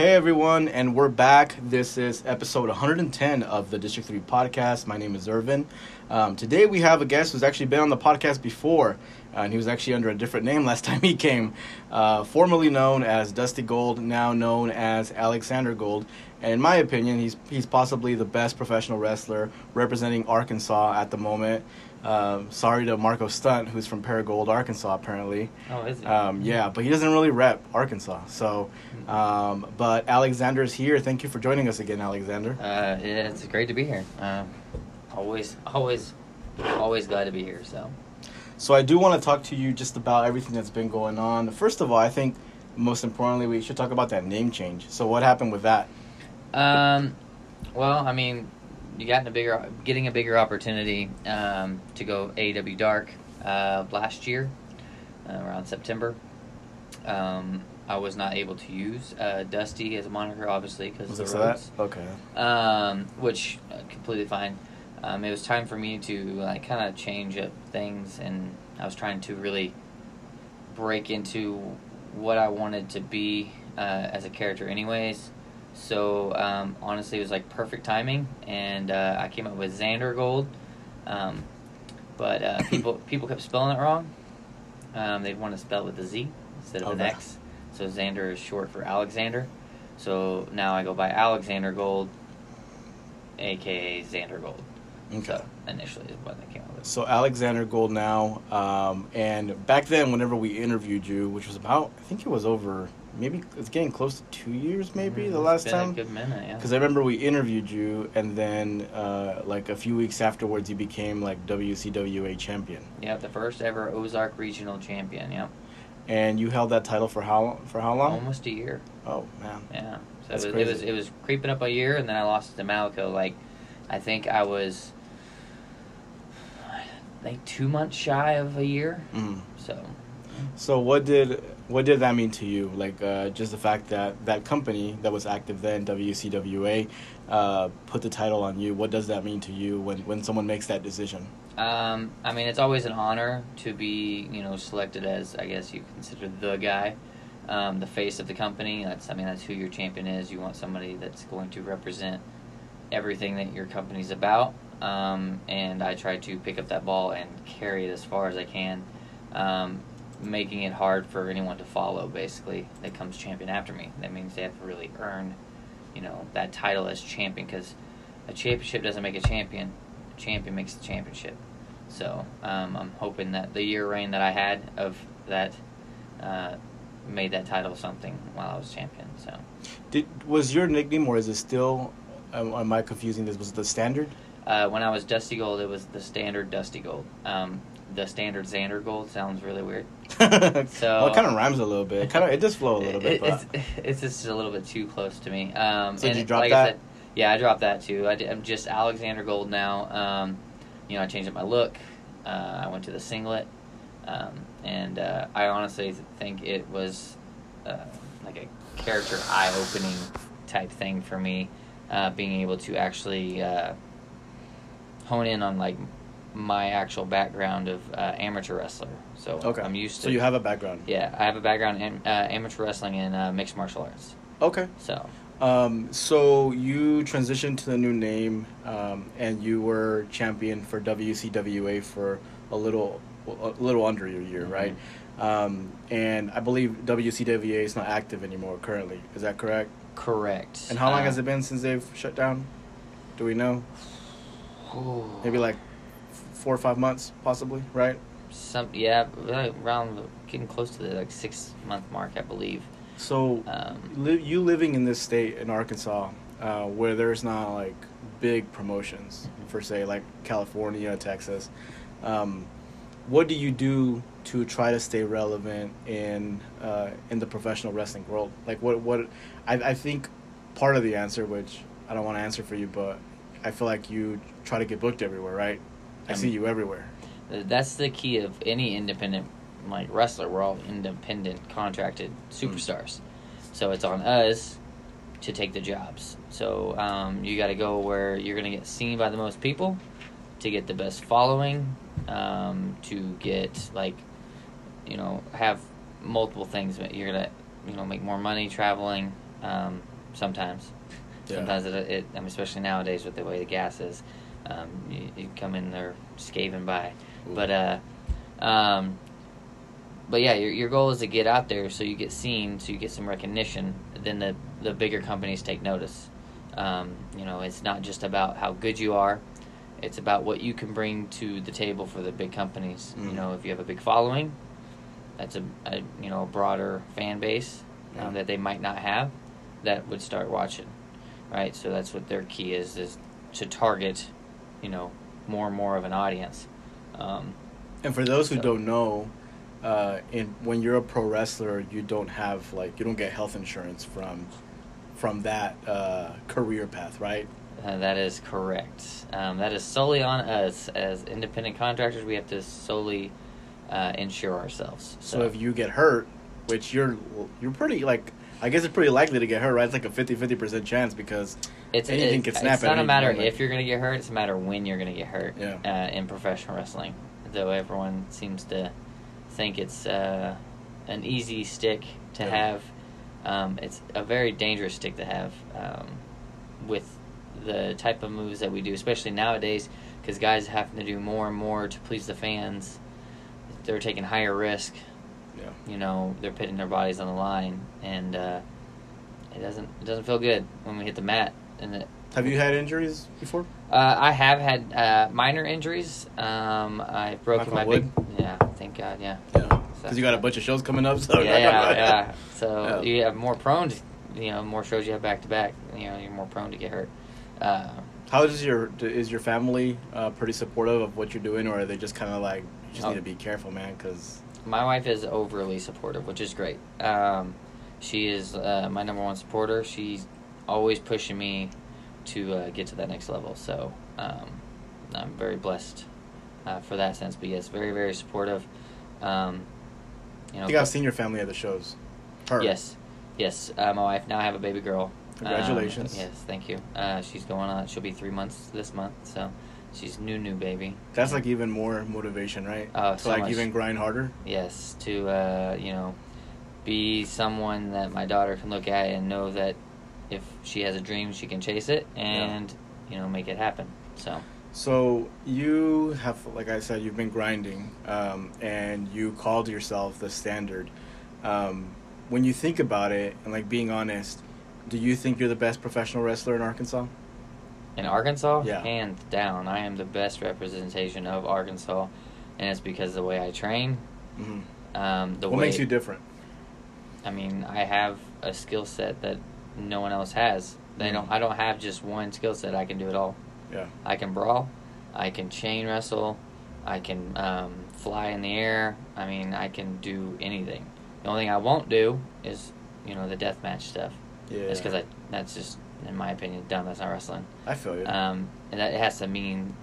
Hey everyone, and we're back. This is episode 110 of the District 3 podcast. My name is Irvin. Um, today we have a guest who's actually been on the podcast before, uh, and he was actually under a different name last time he came. Uh, formerly known as Dusty Gold, now known as Alexander Gold. And in my opinion, he's, he's possibly the best professional wrestler representing Arkansas at the moment. Um, sorry to Marko Stunt, who's from Paragould, Arkansas, apparently. Oh, is it? Um, yeah, but he doesn't really rep Arkansas. So, um, but Alexander is here. Thank you for joining us again, Alexander. Uh, yeah, it's great to be here. Um, always, always, always glad to be here. So, So, I do want to talk to you just about everything that's been going on. First of all, I think most importantly, we should talk about that name change. So, what happened with that? um, well, I mean, you got a bigger, getting a bigger opportunity um, to go AEW Dark uh, last year uh, around September. Um, I was not able to use uh, Dusty as a moniker, obviously, because of the for that? Rhodes. Okay. um, which uh, completely fine. Um, it was time for me to like kind of change up things, and I was trying to really break into what I wanted to be uh, as a character, anyways. So um, honestly, it was like perfect timing, and uh, I came up with Xander Gold. Um, but uh, people people kept spelling it wrong. Um, they want to spell it with a Z instead of an Okay. X. So Xander is short for Alexander. So now I go by Alexander Gold, aka Xander Gold. Okay. So initially is what they came up with. So Alexander Gold now, um, and back then, whenever we interviewed you, which was about, I think it was over, maybe it's getting close to two years, maybe Mm, the last been time. A good minute, yeah. Because I remember we interviewed you, and then uh, like a few weeks afterwards, you became like WCWA champion, Yeah, the first ever Ozark Regional Champion. Yep. and you held that title for how for how long? Almost a year. Oh man, Yeah. So That's it was, it was it was creeping up a year, and then I lost it to Malico. Like, I think I was like two months shy of a year. mm. So So what did what did that mean to you? Like uh, just the fact that that company that was active then, WCWA, uh, put the title on you. What does that mean to you when when someone makes that decision? Um, I mean, it's always an honor to be, you know, selected as, I guess you consider the guy, um, the face of the company. That's, I mean, that's who your champion is. You want somebody that's going to represent everything that your company's about. Um, and I try to pick up that ball and carry it as far as I can, um, making it hard for anyone to follow. Basically, that comes champion after me. That means they have to really earn, you know, that title as champion because a championship doesn't make a champion. A champion makes the championship. So um, I'm hoping that the year reign that I had of that uh, made that title something while I was champion. So Did was your nickname or is it still? Um, am I confusing this? Was it the standard? uh, when I was Dusty Gold, it was the standard Dusty Gold. Um, the standard Xander Gold sounds really weird. well, it kind of rhymes a little bit. It kind of it does flow a little bit. It- but it's, it's just a little bit too close to me. Um, So did you drop like that? I said, yeah, I dropped that too. I am just Alexander Gold now. Um, you know, I changed up my look. Uh, I went to the singlet, um, and uh, I honestly think it was uh, like a character eye-opening type thing for me, uh, being able to actually uh, hone in on like my actual background of uh, amateur wrestler. So okay. I'm used to. So you have a background. Yeah, I have a background in uh, amateur wrestling and uh, mixed martial arts. Okay. So Um, so you transitioned to the new name, um, and you were champion for WCWA for a little, a little under a year, Mhm. right? Um, and I believe WCWA is not active anymore currently. Is that correct? correct. And how long Um, has it been since they've shut down? Do we know? Maybe like four or five months, possibly, right? some yeah around getting close to the like six month mark, I believe. So Um, li- you living in this state in Arkansas, uh, where there's not like big promotions for say like California, Texas. Um, what do you do to try to stay relevant in uh, in the professional wrestling world? Like what what I I think part of the answer, which I don't want to answer for you, but I feel like you try to get booked everywhere, right? I see you everywhere. that's the key of any independent like wrestler. We're all independent contracted superstars, so it's on us to take the jobs. So um, you got to go where you're going to get seen by the most people, to get the best following, um, to get like, you know, have multiple things. You're gonna, you know, make more money traveling. Um, sometimes. Yeah. Sometimes it, it, I mean, especially nowadays with the way the gas is, um, you, you come in there scaving by. Ooh. But uh, um, but yeah, your your goal is to get out there so you get seen, so you get some recognition. Then the the bigger companies take notice. Um, you know, it's not just about how good you are; it's about what you can bring to the table for the big companies. You Mm. know, if you have a big following, that's a, a you know a broader fan base Yeah. um, that they might not have, that would start watching, right? So that's what their key is: is to target, you know, more and more of an audience. Um, And for those who don't know, uh, in when you're a pro wrestler, you don't have like you don't get health insurance from from that uh, career path, right? Uh, that is correct. Um, that is solely on us as independent contractors. We have to solely uh, insure ourselves. So if you get hurt, which you're you're pretty like I guess it's pretty likely to get hurt, right? It's like a 50 percent chance because it's anything it- can snap It's not a matter moment. if you're going to get hurt; it's a matter when you're going to get hurt. Yeah. Uh, in professional wrestling, though everyone seems to think it's uh, an easy stick to Yeah. have, um, it's a very dangerous stick to have um, with the type of moves that we do, especially nowadays, because guys have to do more and more to please the fans. They're taking higher risk. You know, they're putting their bodies on the line, and uh, it doesn't it doesn't feel good when we hit the mat. And it, Have you had injuries before? uh, I have had uh, minor injuries. Um, I've broken my on big. Yeah, thank God. Yeah. Yeah. Because you got a bunch of shows coming up. So yeah, yeah, yeah. So Yeah. you have more prone to, you know, more shows you have back to back. You know, you're more prone to get hurt. Uh, How is your is your family uh, pretty supportive of what you're doing, or are they just kind of like you just Oh. need to be careful, man? Because my wife is overly supportive, which is great. Um, she is uh, my number one supporter. She's always pushing me to uh, get to that next level. So um, I'm very blessed uh, for that sense. But yes, very very supportive. Um, you know, I think I've seen your family at the shows. Her. Yes, yes. Uh, my wife now I have a baby girl. Congratulations. Um, yes, thank you. Uh, she's going on. She'll be three months this month, so she's new new baby. That's like even more motivation, right? Oh, to so like much. even grind harder. Yes, to uh, you know, be someone that my daughter can look at and know that if she has a dream, she can chase it and you know make it happen. So So you have, like I said, you've been grinding, um, and you called yourself the standard. Um, when you think about it, and like being honest, do you think you're the best professional wrestler in Arkansas? In Arkansas, Yeah. hands down, I am the best representation of Arkansas, and it's because of the way I train. hmm Um, the What way makes you different? I mean, I have a skill set that no one else has. They Mhm. don't. I don't have just one skill set. I can do it all. Yeah. I can brawl. I can chain wrestle. I can um, fly in the air. I mean, I can do anything. The only thing I won't do is, you know, the death match stuff. Yeah. It's because I. That's just, in my opinion, dumb. That's not wrestling. I feel you. Um, and that it has to mean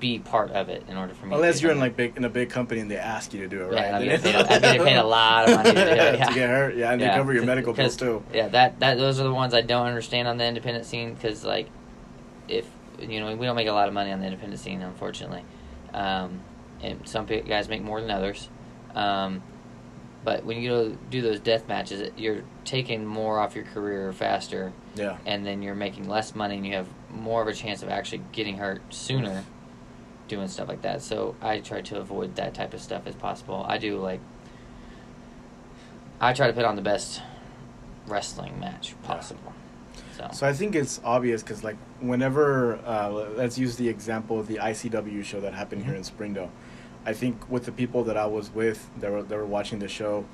be part of it in order for me. Unless you're in like big in a big company and they ask you to do it, Yeah, right? Paid a- I'm getting paid a lot of money to do it, yeah. to get hurt, yeah, and they cover your medical bills too. Yeah, that that those are the ones I don't understand on the independent scene because like, if you know we don't make a lot of money on the independent scene, unfortunately, um, and some guys make more than others. Um, but when you go do those death matches, you're taking more off your career faster, Yeah. and then you're making less money, and you have more of a chance of actually getting hurt sooner, doing stuff like that. So I try to avoid that type of stuff as possible. I do like. I try to put on the best wrestling match possible. So, So I think it's obvious because like whenever uh, let's use the example of the ICW show that happened here in Springdale. I think with the people that I was with that were that were watching the show,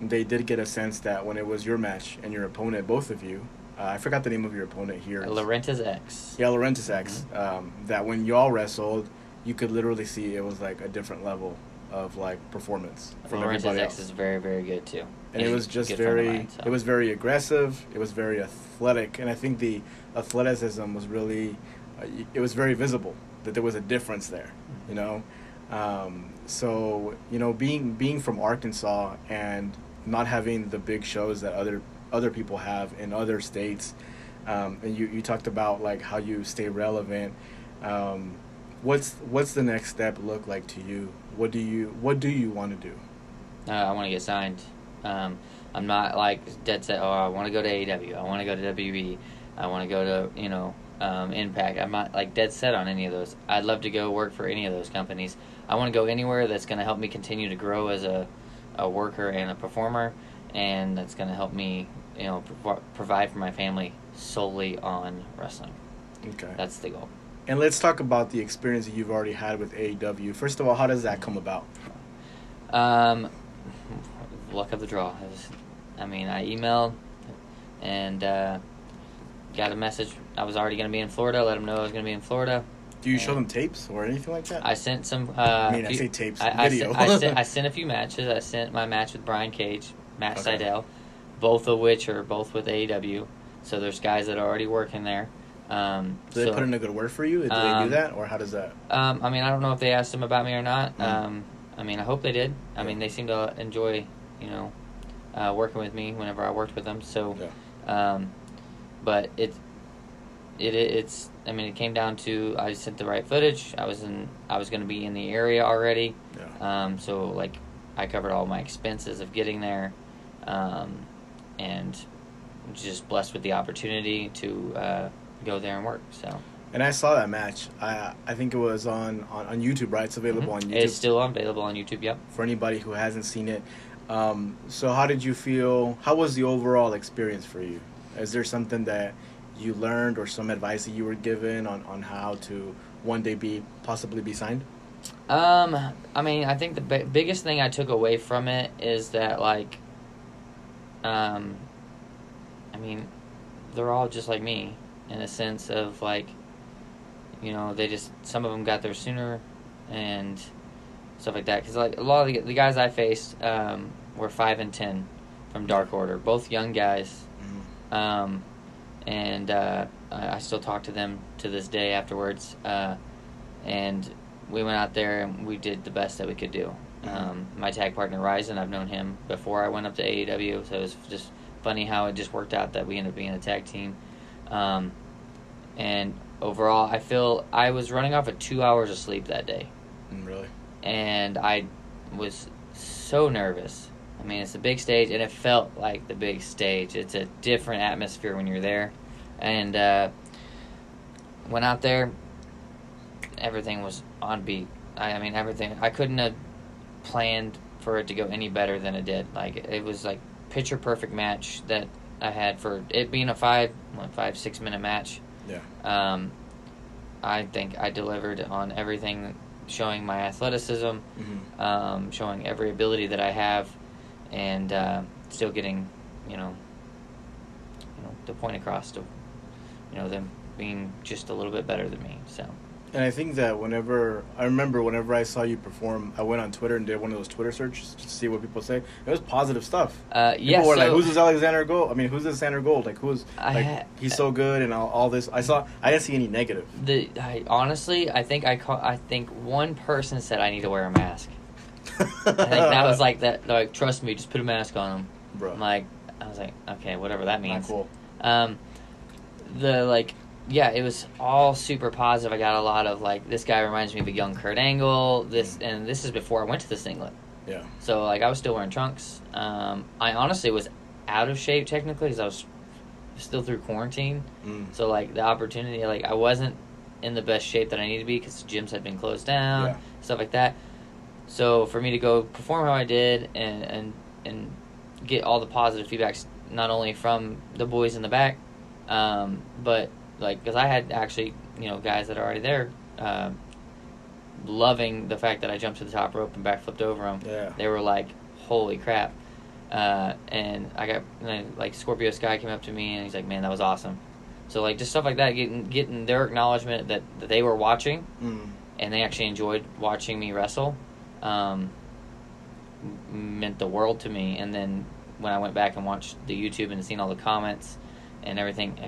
they did get a sense that when it was your match and your opponent, both of you, uh, I forgot the name of your opponent here. Laurentiis X. Yeah, Laurentis X. Um, that when y'all wrestled, you could literally see it was like a different level of like performance from everybody X else. is very very good too. and it was just good friend of very so. it was very aggressive it was very athletic and i think the athleticism was really uh, it was very visible that there was a difference there you know um, so you know being being from arkansas and not having the big shows that other other people have in other states um, and you, you talked about like how you stay relevant um, what's what's the next step look like to you what do you what do you want to do Uh, I want to get signed. Um, I'm not like dead set. Oh, I want to go to AEW. I want to go to WB. I want to go to you know um, Impact. I'm not like dead set on any of those. I'd love to go work for any of those companies. I want to go anywhere that's going to help me continue to grow as a, a worker and a performer, and that's going to help me you know prov- provide for my family solely on wrestling. Okay. That's the goal. And let's talk about the experience that you've already had with AEW. First of all, how does that come about? Um, luck of the draw. It was- I mean, I emailed and uh, got a message. I was already going to be in Florida. Let them know I was going to be in Florida. Do you show them tapes or anything like that? I sent some. Uh, I mean, I few- say tapes, I, I sent, I, sent, I sent a few matches. I sent my match with Brian Cage, Matt Okay. Sydal, both of which are both with AEW. So there's guys that are already working there. Um, do they so, put in a good word for you? Do they do Um, that, or how does that? Um, I mean, I don't know if they asked him about me or not. Mm. Um, I mean, I hope they did. I Yeah. mean, they seem to enjoy, you know, uh, working with me whenever I worked with them. So, Yeah. um, but it, it, it's. I mean, it came down to I sent the right footage. I was in. I was going to be in the area already. Yeah. Um, so like, I covered all my expenses of getting there, um, and just blessed with the opportunity to uh, go there and work. So And I saw that match. I I think it was on, on, on YouTube, right? It's available Mhm. on YouTube it's still available on YouTube. Yep. for anybody who hasn't seen it. Um, so how did you feel? How was the overall experience for you? Is there something that you learned or some advice that you were given on, on how to one day be possibly be signed? Um, I mean, I think the bi- biggest thing I took away from it is that like, um, I mean, they're all just like me in a sense of like, you know, they just some of them got there sooner, and stuff like that. Because like a lot of the, the guys I faced um, were five and ten from Dark Order, both young guys. Um, and uh, I, I still talk to them to this day afterwards. Uh, and we went out there and we did the best that we could do. Mhm. Um, my tag partner Ryzen, I've known him before I went up to AEW, so it was just funny how it just worked out that we ended up being a tag team. Um, and overall, I feel I was running off of two hours of sleep that day Mm, really? and I was so nervous. I mean, it's a big stage, and it felt like the big stage. It's a different atmosphere when you're there, and uh, went out there. Everything was on beat. I, I mean, everything. I couldn't have planned for it to go any better than it did. Like it was like picture perfect match that I had for it being a five, what, five six minute match. Yeah. Um, I think I delivered on everything, showing my athleticism, hmm um, showing every ability that I have, and uh, still getting, you know, you know, the point across to, you know, them being just a little bit better than me. So And I think that whenever I remember whenever I saw you perform, I went on Twitter and did one of those Twitter searches to see what people say. It was positive stuff. uh, People yeah, were like, "Who's this Alexander Gold? I mean, who's this Alexander Gold? Like, who's I like ha- he's so good and all, all this." I saw. I didn't see any negative. the I, honestly, I think I call, I think one person said I need to wear a mask. I think that was like that. Like, trust me, just put a mask on them. bro. I'm like, I was like, okay, whatever that not means. cool. Um, the like, yeah, it was all super positive. I got a lot of like, this guy reminds me of a young Kurt Angle. This and this is before I went to the singlet. Yeah. So like, I was still wearing trunks. Um, I honestly was out of shape technically because I was still through quarantine. Mm. So like the opportunity, like I wasn't in the best shape that I needed to be because the gyms had been closed down, Yeah. stuff like that. So for me to go perform how I did and and and get all the positive feedbacks, not only from the boys in the back, um, but like because I had actually you know guys that are already there, um, loving the fact that I jumped to the top rope and backflipped over them Yeah. they were like, "Holy crap!" Uh, and I got and like Scorpio Sky came up to me and he's like, "Man, that was awesome." So like just stuff like that, getting getting their acknowledgement that, that they were watching Mm. and they actually enjoyed watching me wrestle, um, meant the world to me. And then when I went back and watched the YouTube and seen all the comments and everything,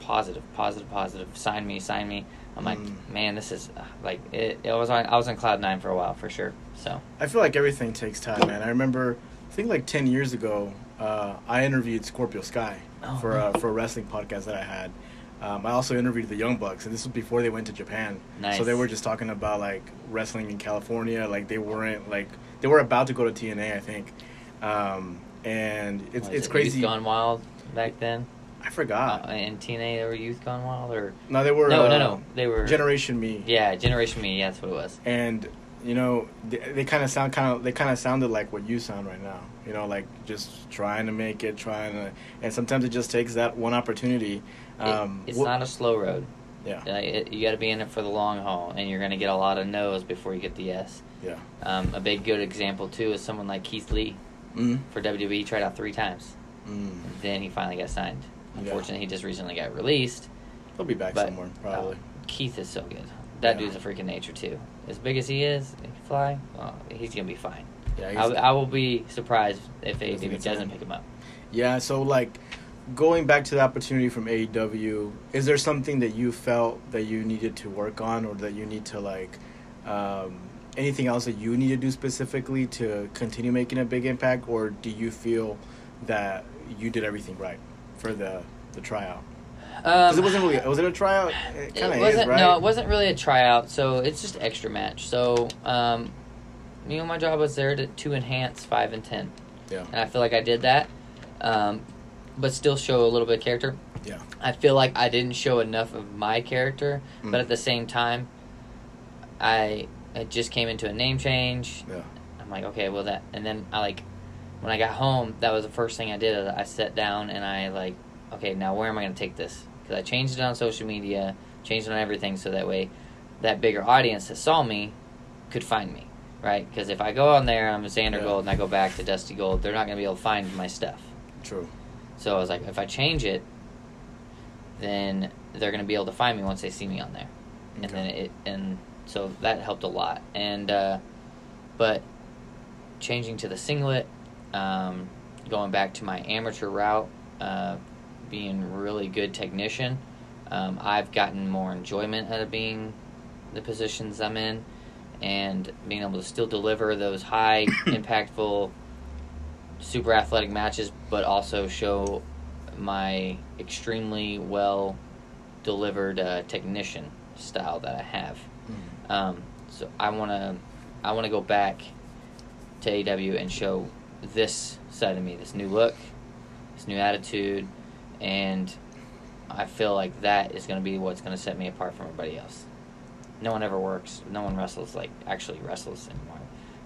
positive, positive, positive. Sign me, sign me. I'm like, Mm. man, this is uh, like it. It was on. I was on cloud nine for a while for sure. So. I feel like everything takes time, man. I remember, I think like ten years ago, uh, I interviewed Scorpio Sky Oh, for wow. uh, for a wrestling podcast that I had. Um, I also interviewed the Young Bucks, and this was before they went to Japan. Nice. So they were just talking about like wrestling in California. Like they weren't like they were about to go to TNA, I think. Um, and it's it's it crazy. Gone Wild back then. I forgot. Uh, in TNA, they were Youth Gone Wild, or no, they were no, uh, no, no, they were Generation Me. Yeah, Generation Me. Yeah, that's what it was. and you know they, they kind of sound kind of they kind of sounded like what you sound right now you know like just trying to make it trying to and sometimes it just takes that one opportunity um it, it's wh- not a slow road. yeah Uh, it, you got to be in it for the long haul, and you're going to get a lot of no's before you get the yes. yeah Um, a big good example too is someone like Keith Lee mm for WWE. Tried out three times, mm. then he finally got signed. Yeah. Unfortunately, he just recently got released. he'll be back But somewhere probably uh, Keith is so good. That Yeah. dude's a freaking nature too. As big as he is, he can fly. Well, he's gonna be fine. yeah I, I will be surprised if AEW doesn't pick him up. Yeah, so like going back to the opportunity from AEW, is there something that you felt that you needed to work on or that you need to like um, anything else that you need to do specifically to continue making a big impact or do you feel that you did everything right for the the tryout? Because Um, it wasn't really was it a tryout? It kind it of wasn't is, right? no, it wasn't really a tryout. So it's just extra match. So um, you know, my job was there to, to enhance five and ten, Yeah. and I feel like I did that. Um, but still show a little bit of character. Yeah. I feel like I didn't show enough of my character, Mm. but at the same time, I it just came into a name change. Yeah. I'm like, okay, well that, and then I like, when I got home, that was the first thing I did. I sat down and I like, okay, now where am I going to take this? Because I changed it on social media, changed it on everything, so that way, that bigger audience that saw me could find me, right? Because if I go on there, I'm a Xander Yeah. Gold, and I go back to Dusty Gold, they're not going to be able to find my stuff. True. So I was like, if I change it, then they're gonna be able to find me once they see me on there, and then it and so that helped a lot. And uh, but changing to the singlet, um, going back to my amateur route, uh, being really good technician, um, I've gotten more enjoyment out of being the positions I'm in, and being able to still deliver those high impactful super athletic matches, but also show my extremely well delivered uh, technician style that I have. Mm. Um, so I want to, I want to go back to AW and show this side of me, this new look, this new attitude, and I feel like that is going to be what's going to set me apart from everybody else. No one ever works. No one wrestles like actually wrestles anymore.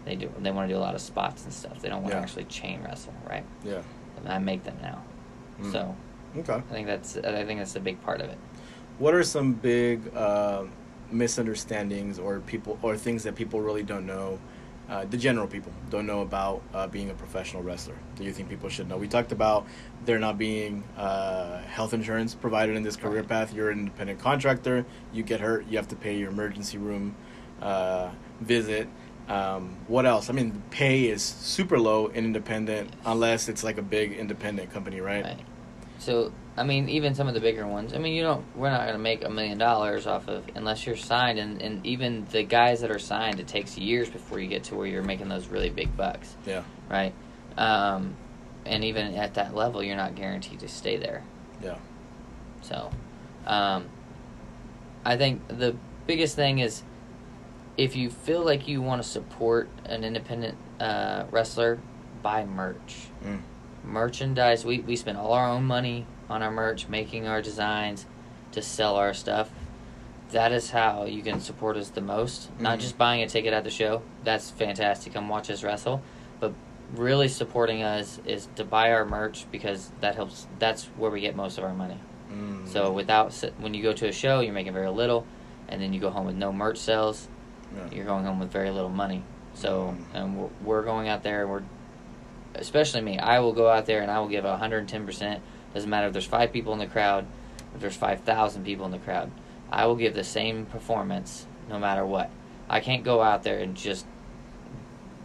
They do. They want to do a lot of spots and stuff. They don't want to actually chain wrestle, right? Yeah. And I make them now. Mm. So Okay. I think that's I think that's a big part of it. What are some big uh, misunderstandings or people or things that people really don't know? Uh, the general people don't know about uh, being a professional wrestler. Do you think people should know? We talked about there not being uh, health insurance provided in this career path. You're an independent contractor. You get hurt, you have to pay your emergency room uh, visit. Um, what else? I mean, pay is super low in independent unless it's like a big independent company, right? Right. So I mean, even some of the bigger ones. I mean, you don't. We're not going to make a million dollars off of unless you're signed, and and even the guys that are signed, it takes years before you get to where you're making those really big bucks, Yeah. right? Um, and even at that level, you're not guaranteed to stay there. Yeah. So, um, I think the biggest thing is if you feel like you want to support an independent uh, wrestler, buy merch. Mm. Merchandise. We we spend all our own money on our merch, making our designs to sell our stuff. That is how you can support us the most. Not Mhm. just buying a ticket at the show. That's fantastic. Come watch us wrestle. But really supporting us is to buy our merch because that helps. That's where we get most of our money. Mm. So without when you go to a show, you're making very little, and then you go home with no merch sales. Yeah. You're going home with very little money. So Mm. and we're, we're going out there. and We're especially me. I will go out there and I will give 110 percent. Doesn't matter if there's five people in the crowd, if there's 5,000 people in the crowd. I will give the same performance no matter what. I can't go out there and just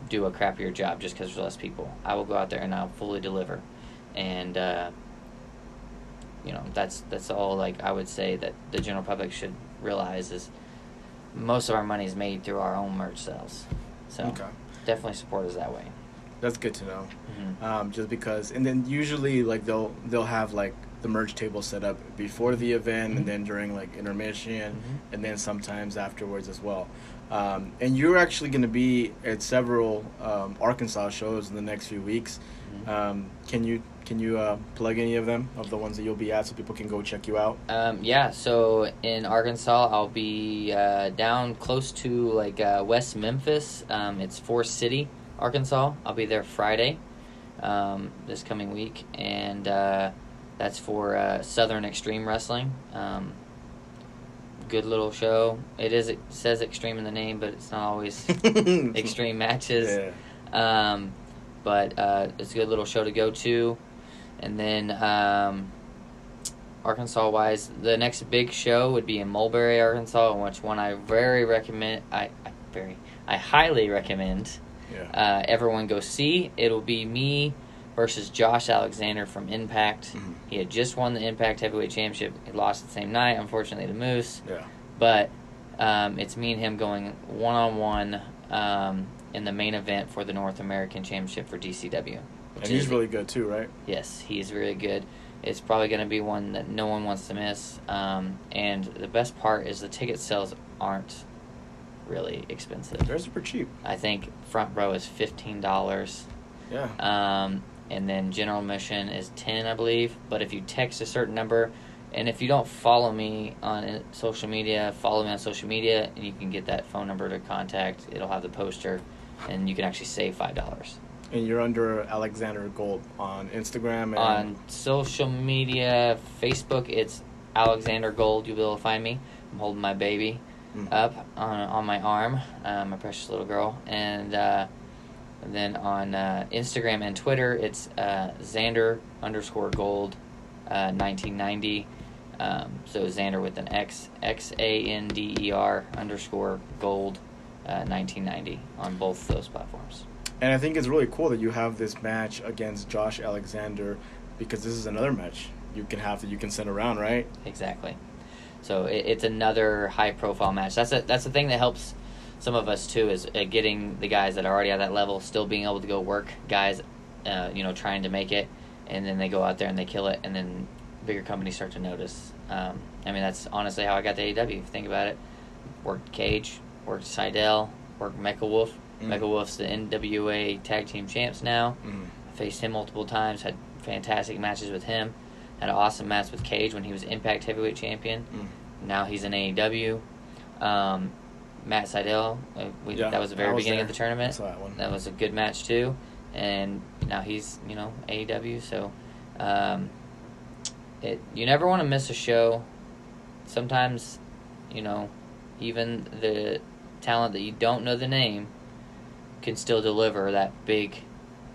do a crappier job just because there's less people. I will go out there and I'll fully deliver, and uh, you know that's that's all. Like I would say that the general public should realize is most of our money is made through our own merch sales. So Okay. definitely support us that way. That's good to know. Mhm. Um, just because, and then usually like they'll they'll have like the merch table set up before the event, Mhm. and then during like intermission, Mhm. and then sometimes afterwards as well. Um, and you're actually going to be at several um, Arkansas shows in the next few weeks. Mhm. Um, can you can you uh, plug any of them of the ones that you'll be at so people can go check you out? Um, yeah, so in Arkansas, I'll be uh, down close to like uh, West Memphis. Um, it's Forest City, Arkansas. I'll be there Friday, um, this coming week, and uh, that's for uh, Southern Extreme Wrestling. Um, good little show. It is it says extreme in the name, but it's not always extreme matches. Yeah. Um, but uh, it's a good little show to go to. And then um, Arkansas wise, the next big show would be in Mulberry, Arkansas, which one I very recommend. I, I very I highly recommend Yeah. uh, everyone go see. It'll be me versus Josh Alexander from Impact. Mhm. He had just won the Impact Heavyweight Championship. He lost the same night, unfortunately, to Moose Yeah. but um, it's me and him going one on one in the main event for the North American Championship for DCW. And he's really good too, right? yes, he's really good. It's probably going to be one that no one wants to miss. Um, and the best part is the ticket sales aren't really expensive. They're super cheap. I think front row is fifteen dollars. Yeah. Um, and then general admission is 10 i believe but if you text a certain number and if you don't follow me on uh, social media follow me on social media and you can get that phone number to contact it'll have the poster and you can actually save five dollars And you're under Alexander Gold on Instagram and on social media facebook it's alexander gold you'll be able to find me i'm holding my baby Mm. up on, on my arm uh, my precious little girl and uh, And then on uh, Instagram and Twitter, it's uh, Xander underscore gold uh, 1990. Um, so Xander with an X, X A N D E R underscore gold uh, 1990 on both those platforms. And I think it's really cool that you have this match against Josh Alexander because this is another match you can have that you can send around, right? Exactly. So it, it's another high profile match. That's a, that's the thing that helps some of us too is uh, getting the guys that are already at that level still being able to go work guys, uh, you know, trying to make it, and then they go out there and they kill it, and then bigger companies start to notice. Um, I mean, that's honestly how I got to AEW. If you think about it, worked Cage, worked Sydal, worked Mecha Wolf. Mm. Mecha Wolf's the NWA Tag Team Champs now. Mm. Faced him multiple times. Had fantastic matches with him. Had an awesome match with Cage when he was Impact Heavyweight Champion. Mm. Now he's in AEW. Um, Matt Sydal, uh, we, Yeah, that was the very was beginning there. of the tournament. That. That was a good match too, and now he's you know AEW. So, um, it you never want to miss a show. Sometimes, you know, even the talent that you don't know the name can still deliver that big,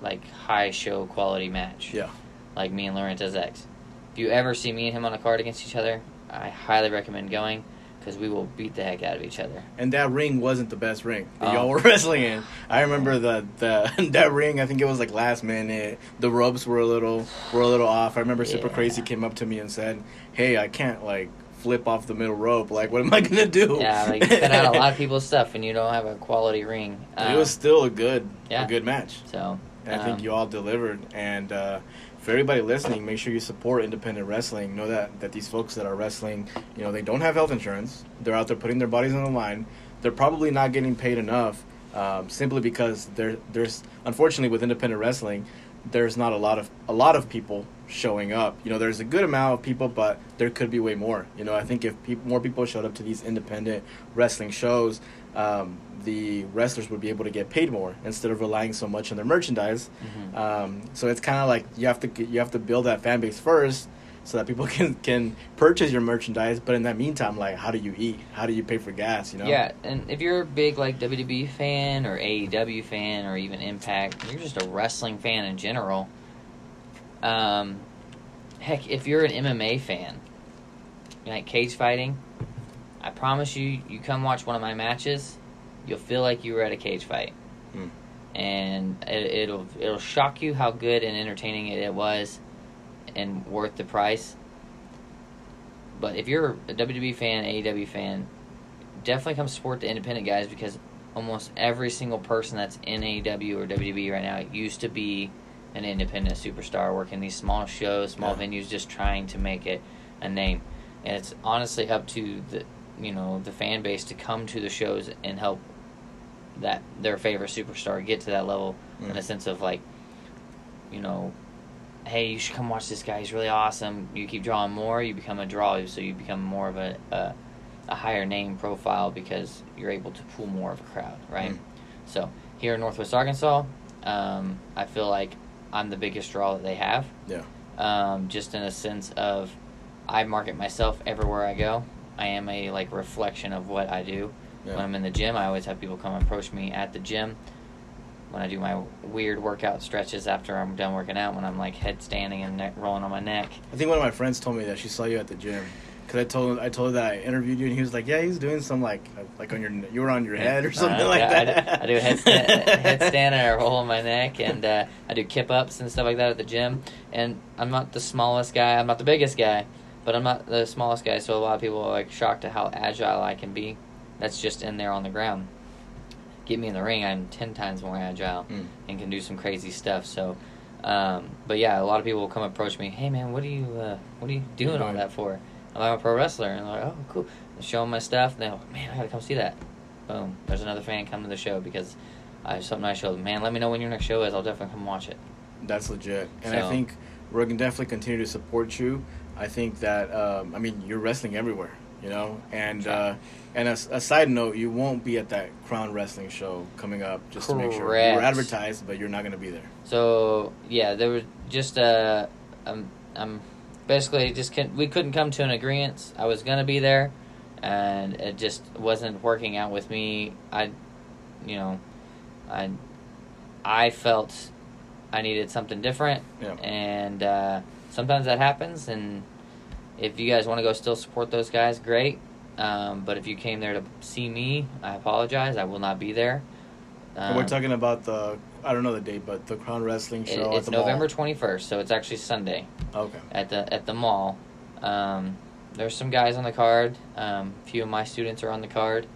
like high show quality match Yeah. like me and Laurentiz X. If you ever see me and him on a card against each other, I highly recommend going because we will beat the heck out of each other. And that ring wasn't the best ring that Oh. y'all were wrestling in. I remember the, the that ring. I think it was like last minute. The ropes were a little were a little off. I remember Super Yeah. Crazy came up to me and said, "Hey, I can't like flip off the middle rope. Like, what am I gonna do?" Yeah, like you cut out a lot of people's stuff and you don't have a quality ring. it Um, was still a good yeah. a good match. so. And I think um, you all delivered. And uh, for everybody listening, make sure you support independent wrestling. Know that that these folks that are wrestling, you know, they don't have health insurance. They're out there putting their bodies on the line. They're probably not getting paid enough, um, simply because there there's unfortunately with independent wrestling, there's not a lot of a lot of people showing up. You know, there's a good amount of people, but there could be way more. You know, I think if peop more people showed up to these independent wrestling shows, um, the wrestlers would be able to get paid more instead of relying so much on their merchandise. Mhm. Um, so it's kind of like you have to you have to build that fan base first, so that people can can purchase your merchandise. But in that meantime, like how do you eat? How do you pay for gas? You know? Yeah, and if you're a big like WWE fan or AEW fan or even Impact, you're just a wrestling fan in general. Um, heck, if you're an MMA fan, you like cage fighting, I promise you, you come watch one of my matches, you'll feel like you were at a cage fight, Hmm. and it, it'll it'll shock you how good and entertaining it, it was, and worth the price. But if you're a WWE fan, AEW fan, definitely come support the independent guys because almost every single person that's in AEW or WWE right now used to be an independent superstar working these small shows, small Yeah. venues, just trying to make it a name. And it's honestly up to the you know the fan base to come to the shows and help that their favorite superstar get to that level in Mm. a sense of like you know, hey, you should come watch this guy. He's really awesome. You keep drawing more, you become a draw, so you become more of a a, a higher name profile because you're able to pull more of a crowd, right? Mm. So here in Northwest Arkansas, um, I feel like I'm the biggest draw that they have. Yeah. Um, just in a sense of, I market myself everywhere I go. I am a like reflection of what I do. Yeah. When I'm in the gym, I always have people come approach me at the gym. When I do my weird workout stretches after I'm done working out, when I'm like head standing and neck rolling on my neck. I think one of my friends told me that she saw you at the gym. Cause I told I told her that I interviewed you, and he was like, "Yeah, he's doing some like like on your you were on your head or something Uh, like yeah, I that." do- I do, headstand, headstand and I roll on my neck, and uh, I do kip ups and stuff like that at the gym. And I'm not the smallest guy. I'm not the biggest guy, but I'm not the smallest guy. So a lot of people are like shocked at how agile I can be. That's just in there on the ground. Get me in the ring, I'm ten times more agile Mm. and can do some crazy stuff. So, um, but yeah, a lot of people will come approach me. Hey man, what are you uh, what are you doing all that for? I'm like, a pro wrestler, and they're like, oh cool. I show them my stuff, and they're like, man, I gotta come see that. Boom, there's another fan come to the show because I have something I showed them. Man, let me know when your next show is. I'll definitely come watch it. That's legit, and I think we're gonna definitely continue to support you. I think that um, I mean you're wrestling everywhere, you know, and uh, and a, a side note, you won't be at that Crown Wrestling show coming up. Just to make sure Correct. you're advertised, but you're not gonna be there. So yeah, there was just uh, um, um, basically just can, we couldn't come to an agreement. I was gonna be there, and it just wasn't working out with me. I, you know, I, I felt I needed something different, Yeah. and uh, sometimes that happens. And if you guys want to go still support those guys, great. Um, but if you came there to see me, I apologize. I will not be there. And we're Um, talking about the I don't know the date, but the Crown Wrestling it- show. at it's the November twenty first, so it's actually Sunday Okay. at the at the mall. Um, there's some guys on the card. Um, a few of my students are on the card.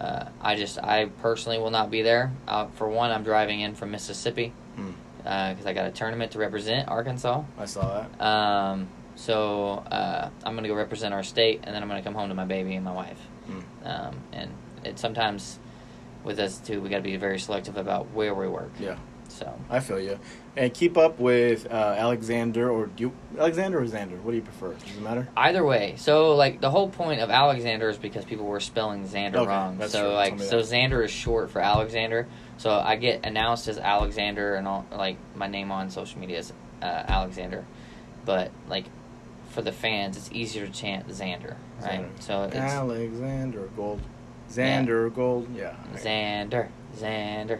Uh, I just I personally will not be there. Uh, for one, I'm driving in from Mississippi Hmm. Because I got a tournament to represent Arkansas. I saw that. Um, so uh, I'm gonna go represent our state, and then I'm gonna come home to my baby and my wife. Mm. Um, and it sometimes with us too, we got to be very selective about where we work. Yeah. So I feel you. And keep up with uh, Alexander or do you, Alexander or Xander? What do you prefer? Does it matter? either way, so like the whole point of Alexander is because people were spelling Xander Okay, wrong. So true. like so. Xander is short for Alexander. So I get announced as Alexander and all like my name on social media is uh, Alexander, but like for the fans, it's easier to chant Xander, right? Xander. So it's Alexander Gold. Xander Gold. Yeah. I Xander, Xander.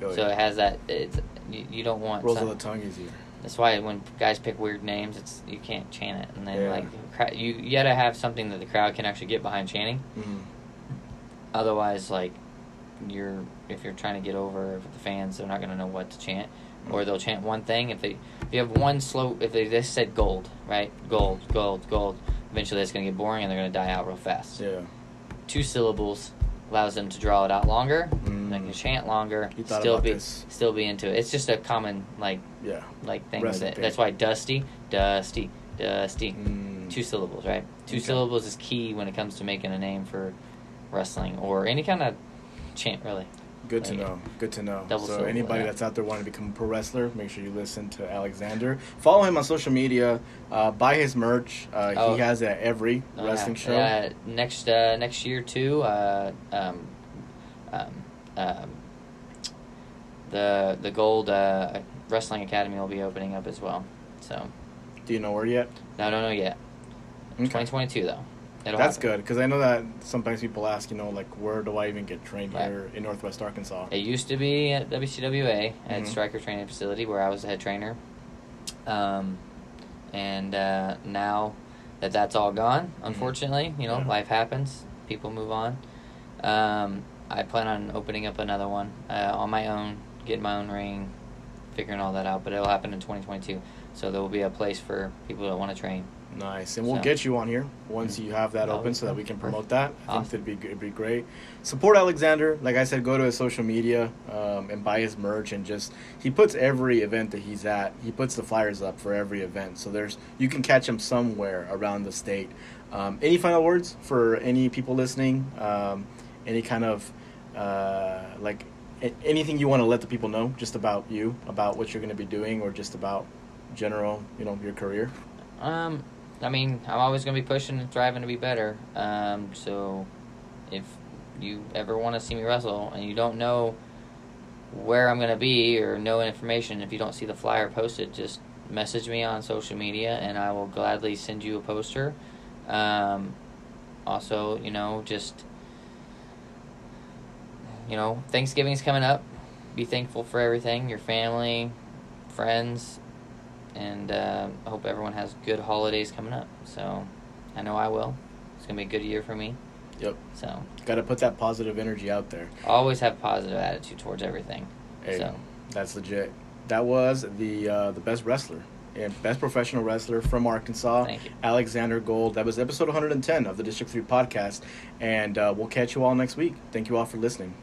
feel So you. it has that. It's you, you don't want. Rolls some- of the tongue easier. That's why when guys pick weird names, it's you can't chant it, and then Yeah. like you you gotta have something that the crowd can actually get behind chanting. hmm Otherwise, like you're if you're trying to get over the fans, they're not gonna know what to chant, or they'll chant one thing. If they if you have one slow, if they just said gold, right, gold, gold, gold, eventually it's gonna get boring and they're gonna die out real fast. Yeah. Two syllables allows them to draw it out longer. Mm. They can chant longer, You still be this. still be into it. It's just a common like Yeah. like thing with it. That's why dusty, dusty, dusty. Mm. Two syllables, right? Two Okay. syllables is key when it comes to making a name for wrestling or any kind of chant, really. Good to Like, know. Good to know. so anybody yeah. that's out there wanting to become a pro wrestler, make sure you listen to Alexander. Follow him on social media. Uh, buy his merch. Uh, Oh. He has it at every Oh, wrestling yeah. show. Yeah, next uh, next year too. Uh, um, um, um, the the Gold uh, Wrestling Academy will be opening up as well. So Do you know where yet? no, don't know yet. Okay. 2022 though. It'll That's happen. good because I know that sometimes people ask, you know, like where do I even get trained Right. here in Northwest Arkansas? It used to be at WCWA at Mhm. Striker Training Facility where I was the head trainer. Um, and uh, now that that's all gone, unfortunately, you know, Mm-hmm. Yeah. life happens. People move on. Um, I plan on opening up another one uh, on my own, getting my own ring, figuring all that out. But it'll happen in 2022. So there will be a place for people that want to train. Nice, and we'll So- get you on here once you have that That open, so that we can perfect. promote that. I Awesome. think that'd be it'd be great. Support Alexander, like I said, go to his social media um, and buy his merch, and just he puts every event that he's at. He puts the flyers up for every event, so there's you can catch him somewhere around the state. Um, any final words for any people listening? Um, any kind of uh, like a- anything you want to let the people know just about you, about what you're going to be doing, or just about general, you know, your career? Um, I mean, I'm always going to be pushing and striving to be better. Um, so if you ever want to see me wrestle and you don't know where I'm going to be or no information, if you don't see the flyer posted, just message me on social media and I will gladly send you a poster. Um, also, you know, just you know, Thanksgiving's coming up. Be thankful for everything, your family, friends, and uh, I hope everyone has good holidays coming up. So, I know I will. It's gonna be a good year for me. Yep. So, Got to put that positive energy out there. always have positive attitude towards everything. Hey, So. that's legit. That was the uh, the best wrestler and best professional wrestler from Arkansas. Alexander Gold. That was episode 110 of the District 3 podcast, and uh, we'll catch you all next week. Thank you all for listening.